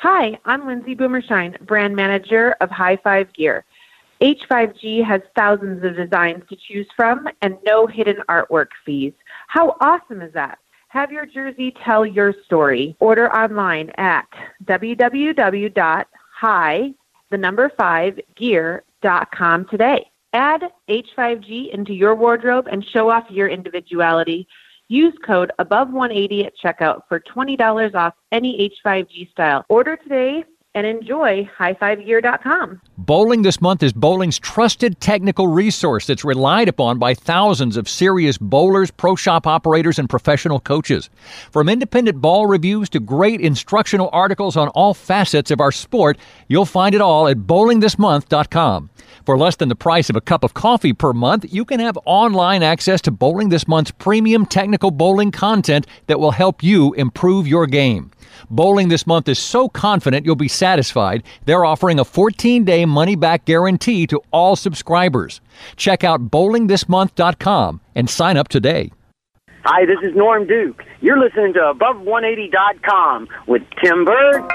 Hi, I'm Lindsay Boomershine, brand manager of High Five Gear. H5G has thousands of designs to choose from and no hidden artwork fees. How awesome is that? Have your jersey tell your story. Order online at www.high, the number 5, gear.com today. Add H5G into your wardrobe and show off your individuality. Use code above 180 at checkout for $20 off any H5G style. Order today and enjoy highfivegear.com. Bowling this month is bowling's trusted technical resource that's relied upon by thousands of serious bowlers, pro shop operators, and professional coaches. From independent ball reviews to great instructional articles on all facets of our sport, you'll find it all at bowlingthismonth.com. For less than the price of a cup of coffee per month, you can have online access to Bowling This Month's premium technical bowling content that will help you improve your game. Bowling this month is so confident you'll be satisfied, they're offering a 14 day money back guarantee to all subscribers. Check out bowlingthismonth.com and sign up today. Hi, this is Norm Duke. You're listening to Above180.com with Tim Berg.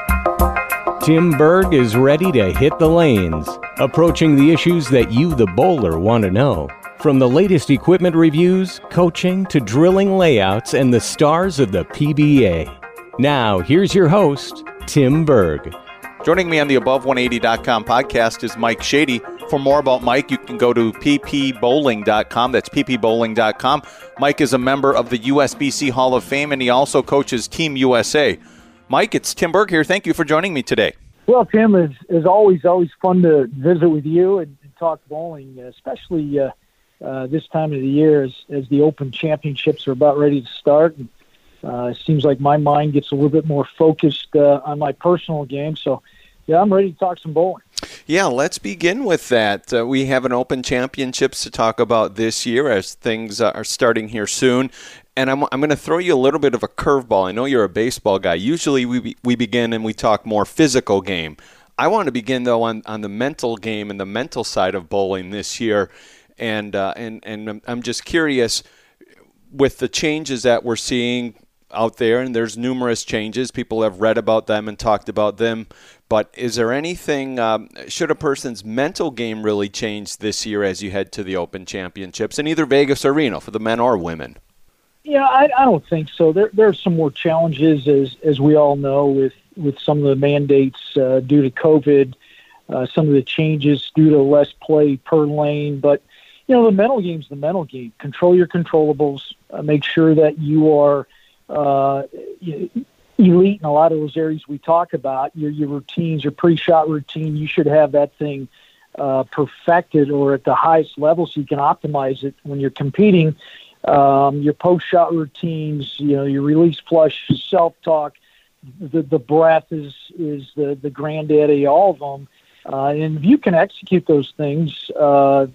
Tim Berg is ready to hit the lanes, approaching the issues that you, the bowler, want to know. From the latest equipment reviews, coaching, to drilling layouts, and the stars of the PBA. Now, here's your host, Tim Berg. Joining me on the Above180.com podcast is Mike Shady. For more about Mike, you can go to ppbowling.com. That's ppbowling.com. Mike is a member of the USBC Hall of Fame, and he also coaches Team USA. Mike, it's Tim Berg here. Thank you for joining me today. Well, Tim, is is always always fun to visit with you and, and talk bowling, especially uh, uh, this time of the year as, as the Open Championships are about ready to start. And, uh, it seems like my mind gets a little bit more focused uh, on my personal game. So, yeah, I'm ready to talk some bowling. Yeah, let's begin with that. Uh, we have an Open Championships to talk about this year as things are starting here soon. And I'm, I'm going to throw you a little bit of a curveball. I know you're a baseball guy. Usually we, be, we begin and we talk more physical game. I want to begin, though, on, on the mental game and the mental side of bowling this year. And, uh, and, and I'm just curious with the changes that we're seeing out there, and there's numerous changes. People have read about them and talked about them. But is there anything, um, should a person's mental game really change this year as you head to the Open Championships in either Vegas or Reno for the men or women? Yeah, I, I don't think so. There, there are some more challenges, as, as we all know, with, with some of the mandates uh, due to COVID, uh, some of the changes due to less play per lane. But, you know, the mental game is the mental game. Control your controllables, uh, make sure that you are – uh, elite in a lot of those areas we talk about. Your your routines, your pre-shot routine, you should have that thing uh, perfected or at the highest level so you can optimize it when you're competing. Um, your post-shot routines, you know, your release flush, self-talk, the the breath is is the the granddaddy all of them. Uh, and if you can execute those things uh,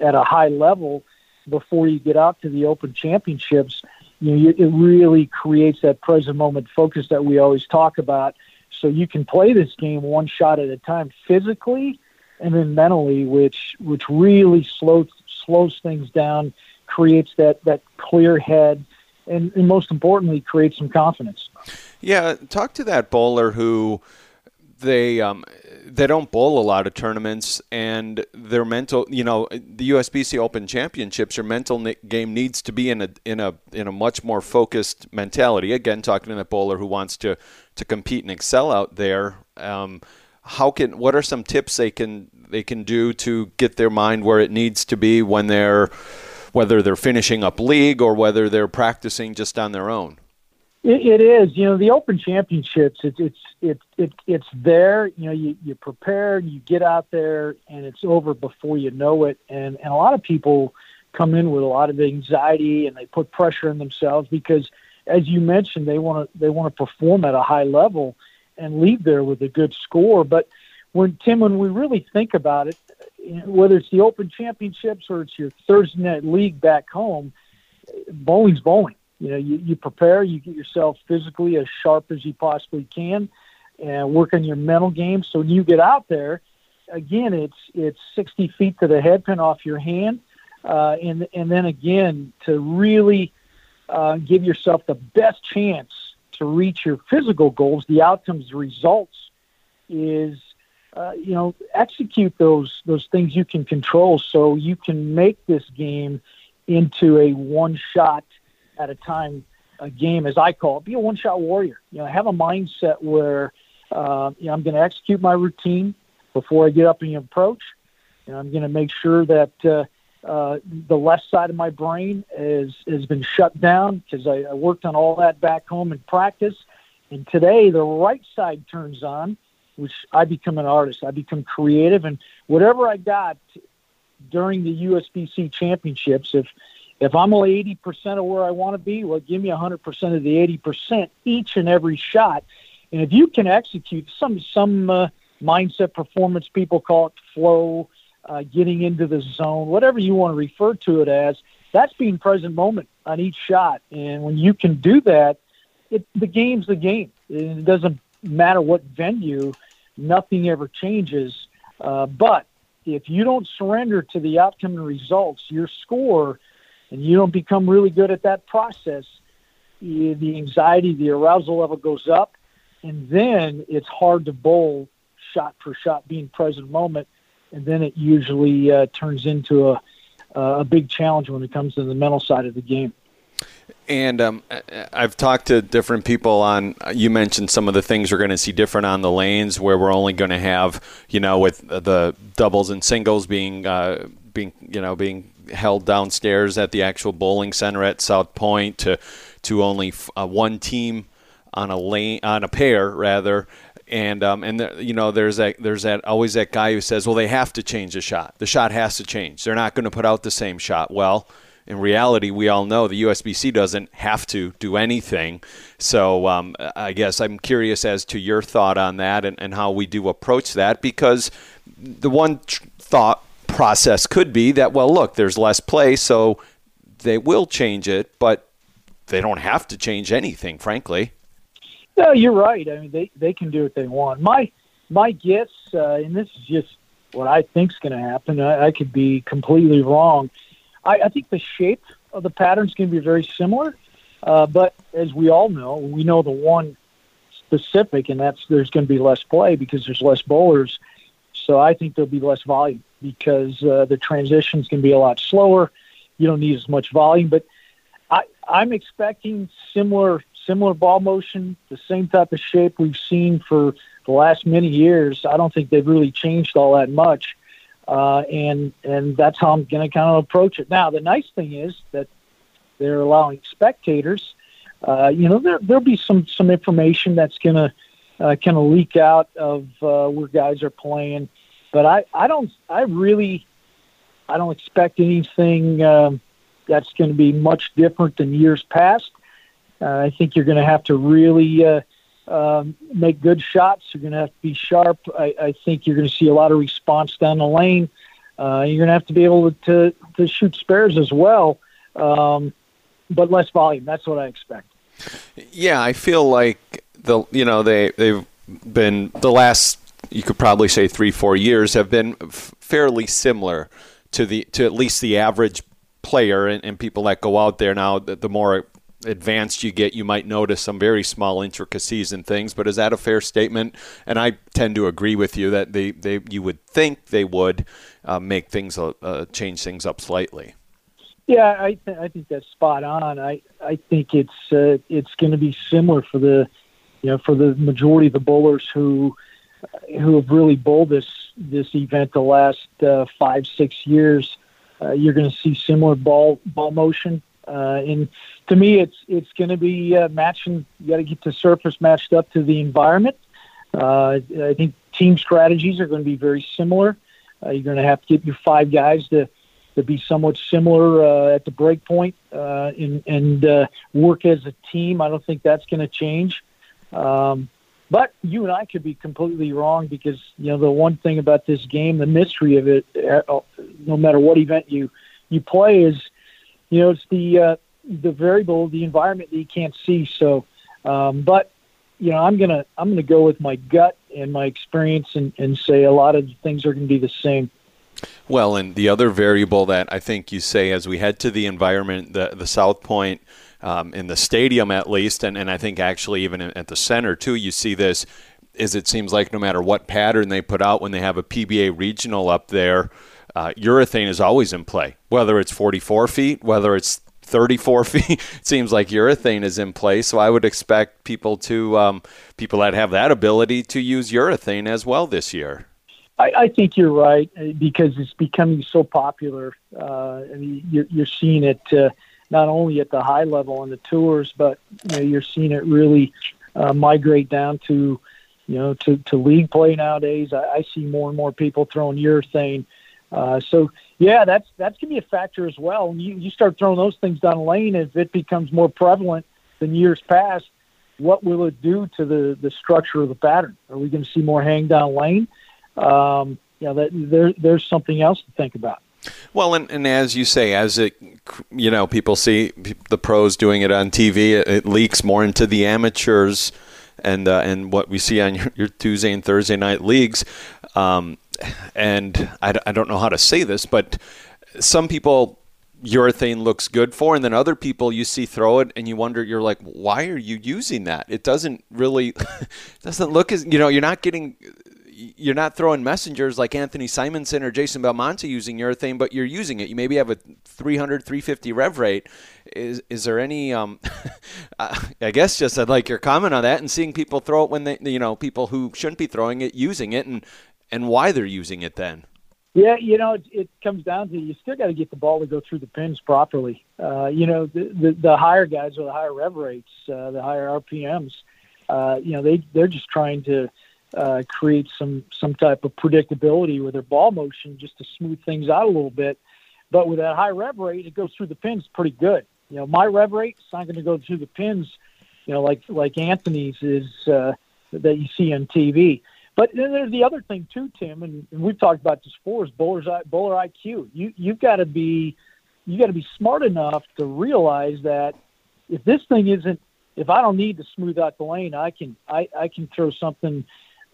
at a high level before you get out to the Open Championships, you know, it really creates that present moment focus that we always talk about. So you can play this game one shot at a time physically and then mentally, which which really slows slows things down, creates that that clear head, and, and most importantly, creates some confidence. Yeah, talk to that bowler who they um, they don't bowl a lot of tournaments, and their mental, you know, the USBC Open Championships, your mental game needs to be in a in a in a much more focused mentality. Again, talking to that bowler who wants to to compete and excel out there. Um, how can what are some tips they can they can do to get their mind where it needs to be when they're whether they're finishing up league or whether they're practicing just on their own? It, it is. You know, the Open Championships. It's it's it, it it's there. You know, you you prepare, you get out there, and it's over before you know it. And and a lot of people come in with a lot of anxiety, and they put pressure on themselves because, as you mentioned, they want to they want to perform at a high level and leave there with a good score. But when Tim, when we really think about it, whether it's the Open Championships or it's your Thursday night league back home, bowling's bowling you know, you, you prepare, you get yourself physically as sharp as you possibly can, and work on your mental game. So when you get out there, again, it's it's 60 feet to the headpin off your hand, uh, and and then again to really uh, give yourself the best chance to reach your physical goals, the outcomes, the results is uh, you know execute those those things you can control, so you can make this game into a one shot at a time a game, as I call it. Be a one shot warrior. You know, have a mindset where uh, you know I'm going to execute my routine before I get up and approach. And I'm going to make sure that uh, uh, the left side of my brain is has been shut down because I, I worked on all that back home in practice. And today the right side turns on, which I become an artist. I become creative, and whatever I got during the USBC championships, if if I'm only 80% of where I want to be, well, give me 100% of the 80% each and every shot. And if you can execute some some uh, mindset performance, people call it flow, uh, getting into the zone, whatever you want to refer to it as, that's being present moment on each shot. And when you can do that, it, the game's the game. It doesn't matter what venue, nothing ever changes. Uh, but if you don't surrender to the outcome and results, your score, and you don't become really good at that process, the anxiety, the arousal level goes up, and then it's hard to bowl shot for shot, being present moment and then it usually uh, turns into a a big challenge when it comes to the mental side of the game. And um, I've talked to different people on. You mentioned some of the things we're going to see different on the lanes, where we're only going to have, you know, with the doubles and singles being uh, being you know being held downstairs at the actual bowling center at South Point to to only uh, one team on a lane on a pair rather and um, and the, you know there's that there's that always that guy who says, well, they have to change the shot. The shot has to change. They're not going to put out the same shot. Well, in reality, we all know the USBC doesn't have to do anything. So um, I guess I'm curious as to your thought on that and, and how we do approach that because the one tr- thought process could be that well, look, there's less play, so they will change it, but they don't have to change anything, frankly. No, you're right. I mean, they they can do what they want. My my guess, uh, and this is just what I think is going to happen. I, I could be completely wrong. I, I think the shape of the pattern is going to be very similar, uh, but as we all know, we know the one specific, and that's there's going to be less play because there's less bowlers. So I think there'll be less volume because uh, the transition is going to be a lot slower. You don't need as much volume, but I, I'm expecting similar similar ball motion, the same type of shape we've seen for the last many years. I don't think they've really changed all that much, uh, and and that's how I'm going to kind of approach it. Now, the nice thing is that they're allowing spectators. Uh, you know, there there'll be some some information that's going to uh, kind of leak out of uh, where guys are playing, but I I don't I really I don't expect anything. Um, that's going to be much different than years past. Uh, I think you're going to have to really uh, um, make good shots. You're going to have to be sharp. I, I think you're going to see a lot of response down the lane. Uh, you're going to have to be able to, to shoot spares as well, um, but less volume. That's what I expect. Yeah, I feel like the you know they they've been the last you could probably say three four years have been f- fairly similar to the to at least the average player and, and people that go out there now. The, the more advanced you get, you might notice some very small intricacies and things. But is that a fair statement? And I tend to agree with you that they, they you would think they would uh, make things uh, uh, change things up slightly. Yeah, I th- I think that's spot on. I I think it's uh, it's going to be similar for the you know for the majority of the bowlers who who have really bowled this this event the last uh, five six years. Uh, you're going to see similar ball ball motion uh, and to me, it's it's going to be uh, matching. You got to get the surface matched up to the environment. Uh, I think team strategies are going to be very similar. Uh, you're going to have to get your five guys to to be somewhat similar at the break point and, and work as a team. I don't think that's going to change. Um, but you and I could be completely wrong because you know the one thing about this game, the mystery of it, uh, no matter what event you you play, is you know, it's the uh, the variable, the environment that you can't see. So, um, but you know, I'm gonna I'm gonna go with my gut and my experience and, and say a lot of things are to be the same. Well, and the other variable that I think you say as we head to the environment, the the South Point um, in the stadium at least, and, and I think actually even at the center too, you see this is it seems like no matter what pattern they put out when they have a PBA regional up there, uh, urethane is always in play. Whether it's 44 feet, whether it's 34 feet, it seems like urethane is in play. So I would expect people to um, people that have that ability to use urethane as well this year. I, I think you're right uh, because it's becoming so popular. Uh, I mean, you're, you're seeing it uh, not only at the high level on the tours, but you know, you're seeing it really uh, migrate down to, you know, to, to league play nowadays. I, I see more and more people throwing urethane. Uh, so yeah, that's that's gonna be a factor as well. When you, you start throwing those things down the lane, if it becomes more prevalent than years past, what will it do to the the structure of the pattern? Are we going to see more hang down lane? Um, you that there there's something else to think about. Well, and, and as you say, as it, you know, people see the pros doing it on TV, it, it leaks more into the amateurs, and uh, and what we see on your, your Tuesday and Thursday night leagues. Um, and I, I don't know how to say this, but some people urethane looks good for, and then other people you see throw it, and you wonder, you're like, why are you using that? It doesn't really, doesn't look as you know, you're not getting you're not throwing messengers like Anthony Simonsen or Jason Belmonte using urethane, but you're using it. You maybe have a 300, 350 rev rate. Is is there any? Um, I guess just I'd like your comment on that and seeing people throw it when they, you know, people who shouldn't be throwing it using it and and why they're using it then. Yeah, you know, it, it comes down to you still got to get the ball to go through the pins properly. Uh, you know, the, the the higher guys with the higher rev rates, uh, the higher RPMs, uh, you know, they they're just trying to uh, create some some type of predictability with their ball motion just to smooth things out a little bit. But with that high rev rate, it goes through the pins pretty good. You know, my rev rate is not going to go through the pins, you know, like like Anthony's is uh, that you see on TV. But then there's the other thing too, Tim, and, and we've talked about this before: is bowler's bowler IQ. You you've got to be you got to be smart enough to realize that if this thing isn't if I don't need to smooth out the lane, I can I, I can throw something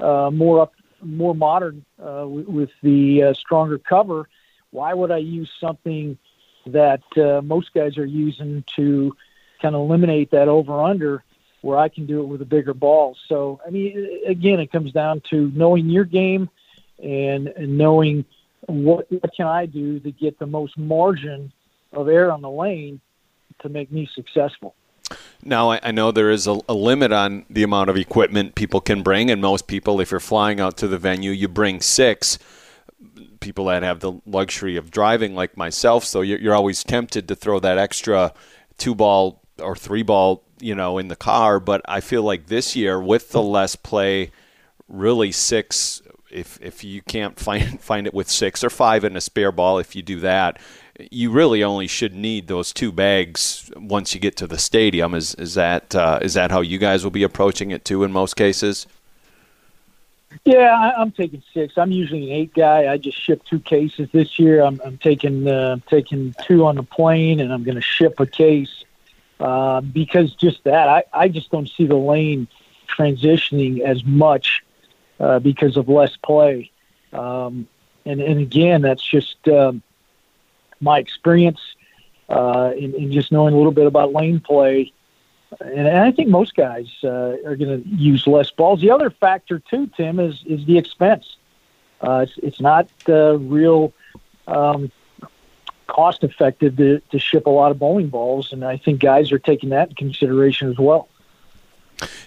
uh, more up, more modern uh, with, with the uh, stronger cover. Why would I use something that uh, most guys are using to kind of eliminate that over under, where I can do it with a bigger ball? So I mean, again, it comes down to knowing your game and, and knowing what, what can I do to get the most margin of air on the lane to make me successful. Now, I, know there is a, a, limit on the amount of equipment people can bring, and most people, if you're flying out to the venue, you bring six. People that have the luxury of driving, like myself, so you're, you're always tempted to throw that extra two ball or three ball, you know, in the car. But I feel like this year, with the less play, really six. If if you can't find find it with six or five in a spare ball, if you do that, you really only should need those two bags once you get to the stadium. Is is that uh, is that how you guys will be approaching it too in most cases? Yeah, I, am taking six. I'm usually an eight guy. I just shipped two cases this year. I'm, I'm taking uh, taking two on the plane, and I'm going to ship a case uh, because just that. I, I just don't see the lane transitioning as much uh, because of less play. Um, and and again, that's just um, my experience uh, just knowing a little bit about lane play. And, and I think most guys uh, are going to use less balls. The other factor too, Tim, is is the expense. Uh, it's, it's not uh, real um, cost effective to, to ship a lot of bowling balls, and I think guys are taking that in consideration as well.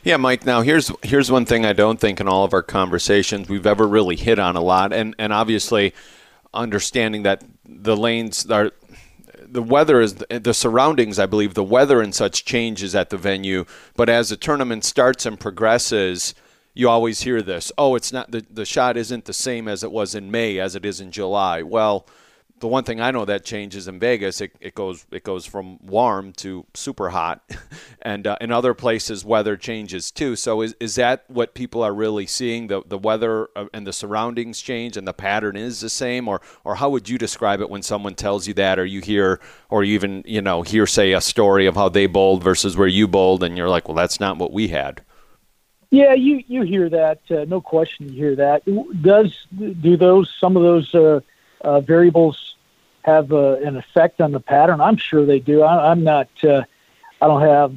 Yeah, Mike. Now here's here's one thing I don't think in all of our conversations we've ever really hit on a lot, and and obviously understanding that the lanes are the weather is the surroundings i believe the weather and such changes at the venue but as the tournament starts and progresses you always hear this oh it's not the, the shot isn't the same as it was in may as it is in july. Well the one thing I know that changes in Vegas, it, it goes it goes from warm to super hot, and uh, in other places weather changes too. So is, is that what people are really seeing? The the weather uh, and the surroundings change, and the pattern is the same, or or how would you describe it when someone tells you that, or you hear, or you even you know hear say a story of how they bowled versus where you bowled, and you're like, well, that's not what we had. Yeah, you you hear that, uh, no question. You hear that. Does do those some of those uh, uh, variables have a, an effect on the pattern? I'm sure they do. I, am not. Uh, I don't have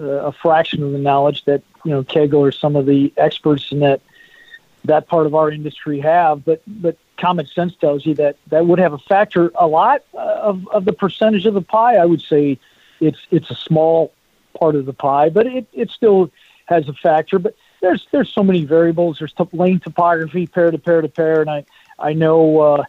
uh, a fraction of the knowledge that you know Kegel or some of the experts in that that part of our industry have. But but common sense tells you that that would have a factor. A lot uh, of of the percentage of the pie, I would say, it's it's a small part of the pie, but it it still has a factor. But there's there's so many variables. There's lane topography, pair to pair to pair, and I I know. Uh,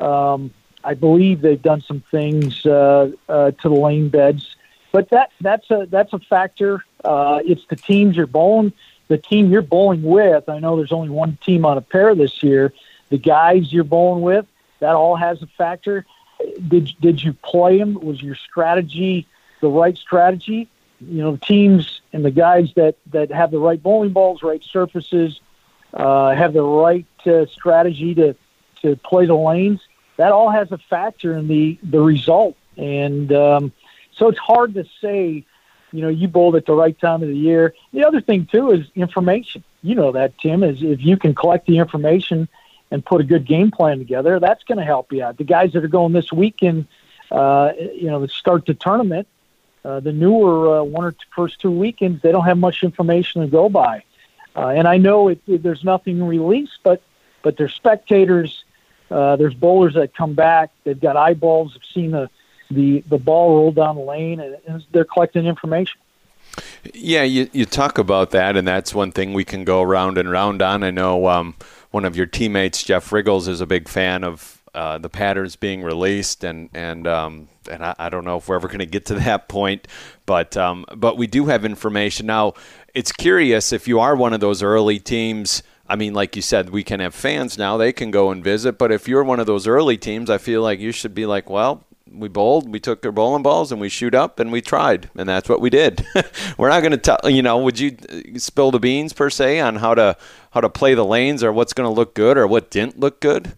um, I believe they've done some things uh, uh, to the lane beds, but that that's a that's a factor. Uh, it's the teams you're bowling, the team you're bowling with. I know there's only one team on a pair this year. The guys you're bowling with, that all has a factor. Did did you play them? Was your strategy the right strategy? You know, teams and the guys that that have the right bowling balls, right surfaces, uh, have the right uh, strategy to to play the lanes that all has a factor in the the result. And um, so it's hard to say, you know, you bowled at the right time of the year. The other thing too is information. You know that Tim is if you can collect the information and put a good game plan together, that's going to help you out. The guys that are going this weekend, uh, you know, start the tournament. Uh, the newer uh, one or two, first two weekends, they don't have much information to go by. Uh, and I know it, it, there's nothing released, but but there's spectators uh, there's bowlers that come back. They've got eyeballs. Have seen the the the ball roll down the lane, and, and they're collecting information. Yeah, you you talk about that, and that's one thing we can go round and round on. I know um, one of your teammates, Jeff Richgels, is a big fan of uh, the patterns being released, and and um, and I, I, don't know if we're ever going to get to that point, but um, but we do have information now. It's curious if you are one of those early teams I mean, like you said, we can have fans now; they can go and visit. But if you're one of those early teams, I feel like you should be like, well, we bowled, we took their bowling balls, and we shoot up, and we tried, and that's what we did. We're not going to tell, you know, would you uh, spill the beans per se on how to how to play the lanes, or what's going to look good, or what didn't look good?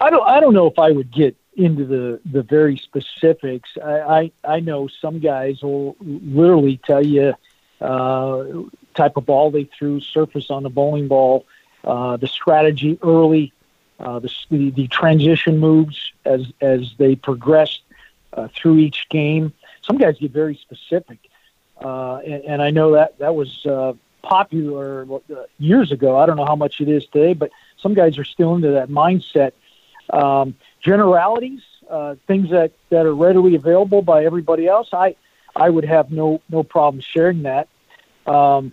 I don't, I don't know if I would get into the the very specifics. I I, I know some guys will literally tell you. Uh, type of ball they threw, surface on the bowling ball, uh, the strategy early, uh, the, the, transition moves as as they progressed uh, through each game. Some guys get very specific, uh, and, and I know that that was uh, popular uh, years ago. I don't know how much it is today, but some guys are still into that mindset. Um, generalities, things that, that are readily available by everybody else, I I would have no no problem sharing that. Um,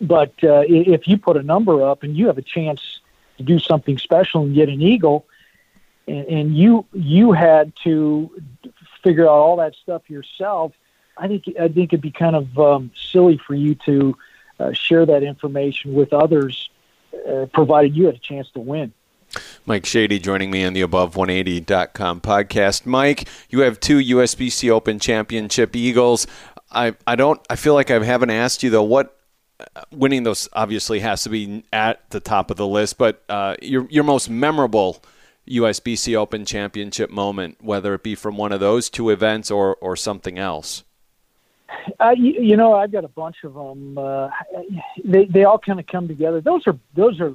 but uh, if you put a number up and you have a chance to do something special and get an eagle, and, and you you had to figure out all that stuff yourself, I think I think it'd be kind of um, silly for you to uh, share that information with others, uh, provided you had a chance to win. Mike Shady joining me on the Above180.com podcast. Mike, you have two USBC Open Championship Eagles. I, I don't I feel like I haven't asked you though what winning those obviously has to be at the top of the list, but uh, your your most memorable USBC Open Championship moment, whether it be from one of those two events or or something else. Uh, you, you, know, I've got a bunch of them. Uh, they they all kind of come together. Those are those are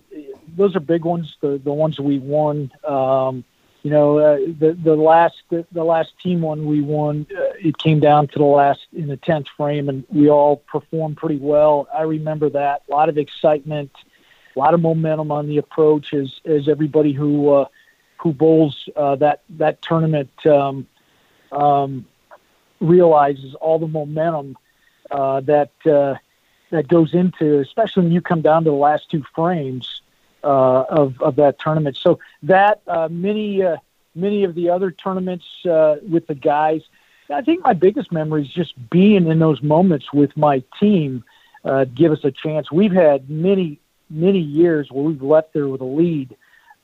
those are big ones. The the ones we won. Um, you know, uh, the the last the, the last team one we won, uh, it came down to the last in the tenth frame, and we all performed pretty well. I remember that. A lot of excitement, a lot of momentum on the approach as as everybody who uh, who bowls uh, that that tournament um, um, realizes all the momentum uh, that uh, that goes into, especially when you come down to the last two frames uh, of of that tournament. So that uh, many uh, many of the other tournaments uh, with the guys, I think my biggest memory is just being in those moments with my team. Uh, give us a chance. We've had many many years where we've left there with a lead,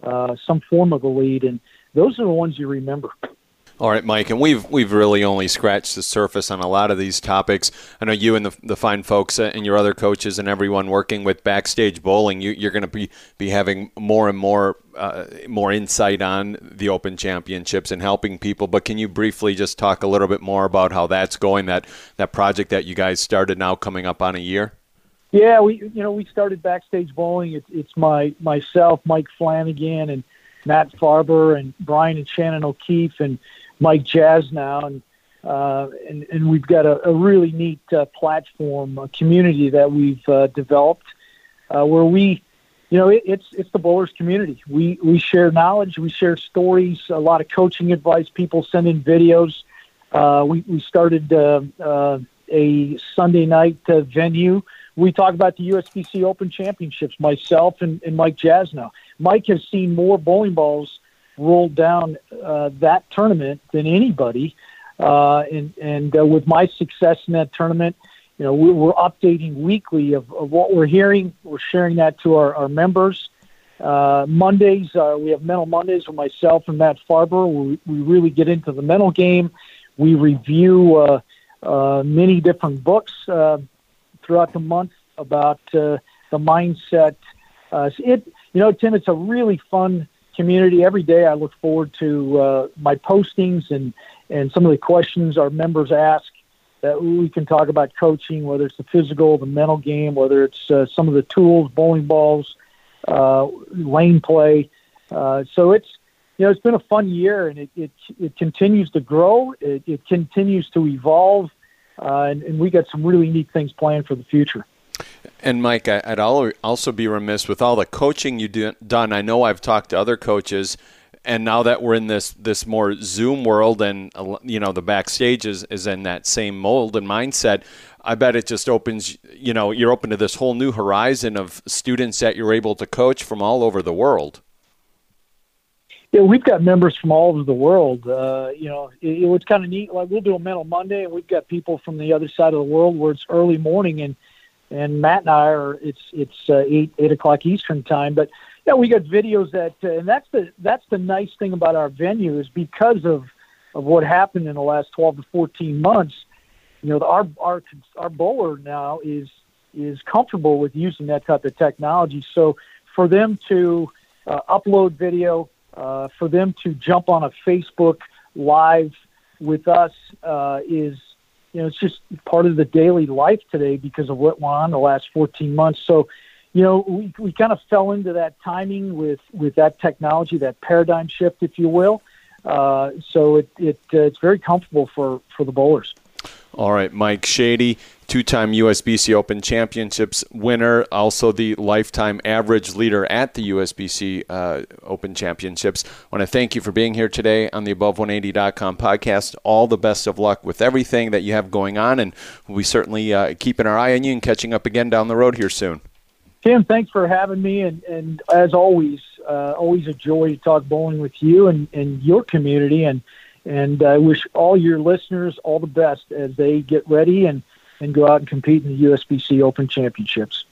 uh, some form of a lead, and those are the ones you remember. All right, Mike, and we've we've really only scratched the surface on a lot of these topics. I know you and the, the fine folks uh, and your other coaches and everyone working with backstage bowling. You, are going to be be having more and more uh, more insight on the Open Championships and helping people. But can you briefly just talk a little bit more about how that's going? That that project that you guys started now coming up on a year. Yeah, we you know we started backstage bowling. It's, it's my myself, Mike Flanagan, and Matt Farber, and Brian and Shannon O'Keefe, and Mike Jasnau, and uh, and, and we've got a, a really neat uh, platform, a community that we've uh, developed uh, where we, you know, it, it's it's the bowlers community. We we share knowledge, we share stories, a lot of coaching advice. People send in videos. Uh, we we started uh, a Sunday night venue. We talk about the USBC Open Championships. Myself and, and Mike Jasnau. Mike has seen more bowling balls rolled down uh, that tournament than anybody. Uh, and and uh, with my success in that tournament, you know, we, we're updating weekly of, of what we're hearing. We're sharing that to our, our members. Uh, Mondays, uh, we have Mental Mondays with myself and Matt Farber. We, we really get into the mental game. We review uh, uh, many different books uh, throughout the month about uh, the mindset. Uh, it, you know, Tim, it's a really fun community. Every day, I look forward to uh, my postings and and some of the questions our members ask that we can talk about coaching, whether it's the physical, the mental game, whether it's uh, some of the tools, bowling balls, uh, lane play. Uh, so it's you know it's been a fun year, and it it, it continues to grow. It, it continues to evolve, uh, and, and we got some really neat things planned for the future. And Mike, I'd also be remiss with all the coaching you've done. I know I've talked to other coaches and now that we're in this this more Zoom world, and you know the backstage is, is in that same mold and mindset, I bet it just opens. You know, you're open to this whole new horizon of students that you're able to coach from all over the world. Yeah, we've got members from all over the world. Uh, you know, it, it was kind of neat. Like we'll do a mental Monday, and we've got people from the other side of the world where it's early morning, and and Matt and I are it's it's uh, eight eight o'clock Eastern time, but yeah, we got videos that, uh, and that's the that's the nice thing about our venue is because of of what happened in the last 12 to 14 months. You know, our our our bowler now is is comfortable with using that type of technology. So for them to uh, upload video, uh, for them to jump on a Facebook live with us uh, is you know it's just part of the daily life today because of what went on the last 14 months. So you know, we, we kind of fell into that timing with, with that technology, that paradigm shift, if you will. Uh, so it, it uh, it's very comfortable for, for the bowlers. All right, Mike Shady, two time USBC Open Championships winner, also the lifetime average leader at the USBC uh, Open Championships. I want to thank you for being here today on the Above180.com podcast. All the best of luck with everything that you have going on, and we'll be certainly uh, keeping our eye on you and catching up again down the road here soon. Tim, thanks for having me, and, and as always, uh, always a joy to talk bowling with you and, and your community, and and I wish all your listeners all the best as they get ready and, and go out and compete in the USBC Open Championships.